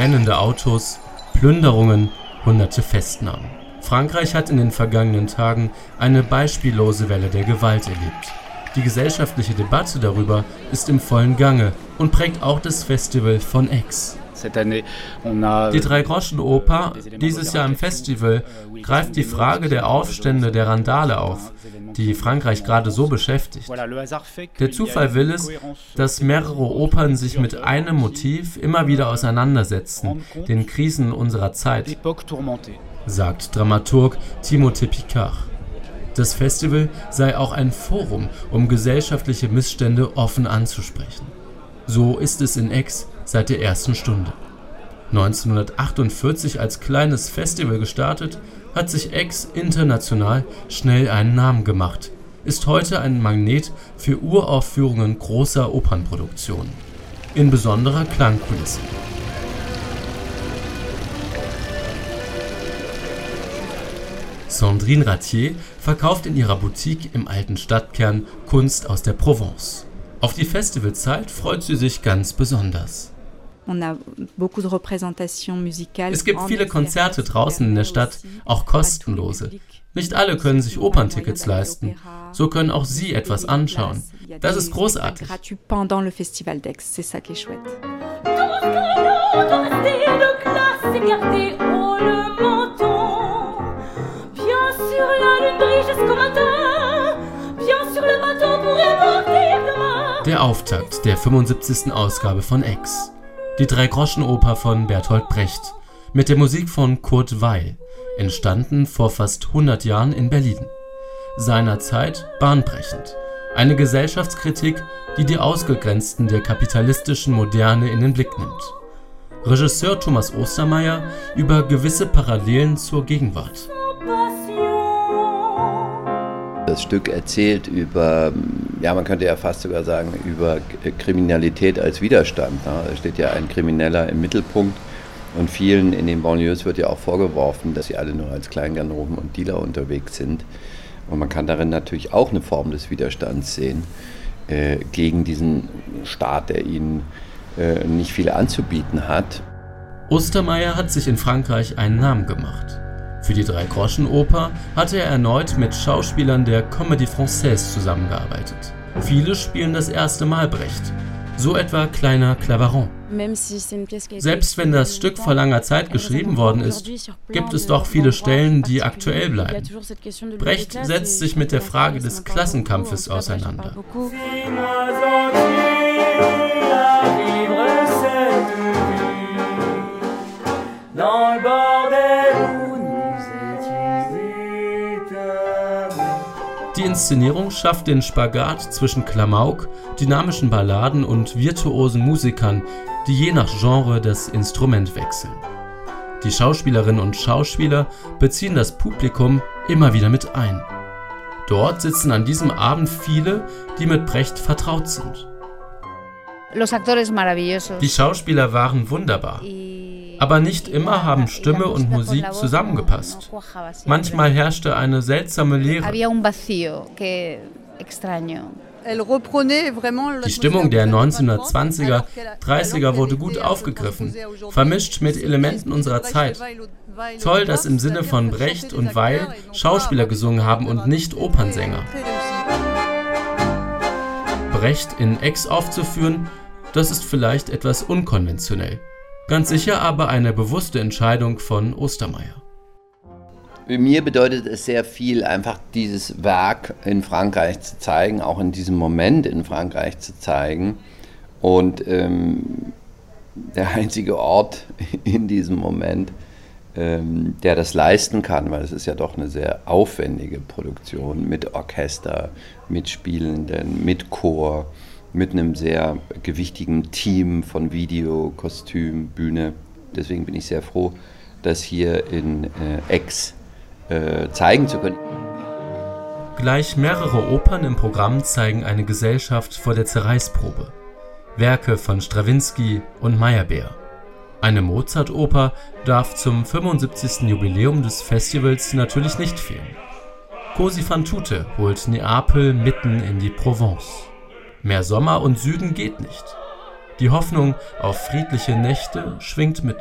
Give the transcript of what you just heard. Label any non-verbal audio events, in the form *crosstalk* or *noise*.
brennende Autos, Plünderungen, hunderte Festnahmen. Frankreich hat in den vergangenen Tagen eine beispiellose Welle der Gewalt erlebt. Die gesellschaftliche Debatte darüber ist im vollen Gange und prägt auch das Festival von Aix. Die Drei-Groschen-Oper dieses Jahr im Festival greift die Frage der Aufstände der Randale auf, die Frankreich gerade so beschäftigt. Der Zufall will es, dass mehrere Opern sich mit einem Motiv immer wieder auseinandersetzen, den Krisen unserer Zeit, sagt Dramaturg Timothée Picard. Das Festival sei auch ein Forum, um gesellschaftliche Missstände offen anzusprechen. So ist es in Aix seit der ersten Stunde. 1948 als kleines Festival gestartet, hat sich Aix international schnell einen Namen gemacht, ist heute ein Magnet für Uraufführungen großer Opernproduktionen. In besonderer Klangkulisse. Sandrine Ratier verkauft in ihrer Boutique im alten Stadtkern Kunst aus der Provence. Auf die Festivalzeit freut sie sich ganz besonders. Es gibt viele Konzerte draußen in der Stadt, auch kostenlose. Nicht alle können sich Operntickets leisten. So können auch Sie etwas anschauen. Das ist großartig. Der Auftakt der 75. Ausgabe von X. Die Dreigroschenoper von Bertolt Brecht mit der Musik von Kurt Weil, entstanden vor fast 100 Jahren in Berlin. Seinerzeit bahnbrechend. Eine Gesellschaftskritik, die die Ausgegrenzten der kapitalistischen Moderne in den Blick nimmt. Regisseur Thomas Ostermeier über gewisse Parallelen zur Gegenwart. Das Stück erzählt über, ja, man könnte ja fast sogar sagen, über Kriminalität als Widerstand. Da steht ja ein Krimineller im Mittelpunkt und vielen in den Banlieues wird ja auch vorgeworfen, dass sie alle nur als Kleinganoven und Dealer unterwegs sind. Und man kann darin natürlich auch eine Form des Widerstands sehen äh, gegen diesen Staat, der ihnen äh, nicht viel anzubieten hat. Ostermeier hat sich in Frankreich einen Namen gemacht. Für die Drei-Groschen-Oper hatte er erneut mit Schauspielern der Comédie Française zusammengearbeitet. Viele spielen das erste Mal Brecht, so etwa Kleiner Clavaron. Selbst wenn das Stück vor langer Zeit geschrieben worden ist, gibt es doch viele Stellen, die aktuell bleiben. Brecht setzt sich mit der Frage des Klassenkampfes auseinander. Dans le bordel Die Inszenierung schafft den Spagat zwischen Klamauk, dynamischen Balladen und virtuosen Musikern, die je nach Genre das Instrument wechseln. Die Schauspielerinnen und Schauspieler beziehen das Publikum immer wieder mit ein. Dort sitzen an diesem Abend viele, die mit Brecht vertraut sind. Die Schauspieler waren wunderbar. Aber nicht immer haben Stimme und Musik zusammengepasst. Manchmal herrschte eine seltsame Leere. Die Stimmung der 1920er, 30er wurde gut aufgegriffen, vermischt mit Elementen unserer Zeit. Toll, dass im Sinne von Brecht und Weil Schauspieler gesungen haben und nicht Opernsänger. Brecht in Ex aufzuführen, das ist vielleicht etwas unkonventionell. Ganz sicher aber eine bewusste Entscheidung von Ostermeier. Mir bedeutet es sehr viel, einfach dieses Werk in Frankreich zu zeigen, auch in diesem Moment in Frankreich zu zeigen. Und ähm, der einzige Ort *laughs* in diesem Moment, ähm, der das leisten kann, weil es ist ja doch eine sehr aufwendige Produktion mit Orchester, mit Spielenden, mit Chor mit einem sehr gewichtigen Team von Video, Kostüm, Bühne. Deswegen bin ich sehr froh, das hier in äh, Ex äh, zeigen zu können. Gleich mehrere Opern im Programm zeigen eine Gesellschaft vor der Zerreißprobe. Werke von Strawinski und Meyerbeer. Eine Mozart-Oper darf zum 75. Jubiläum des Festivals natürlich nicht fehlen. Cosi fan tutte holt Neapel mitten in die Provence. Mehr Sommer und Süden geht nicht. Die Hoffnung auf friedliche Nächte schwingt mit.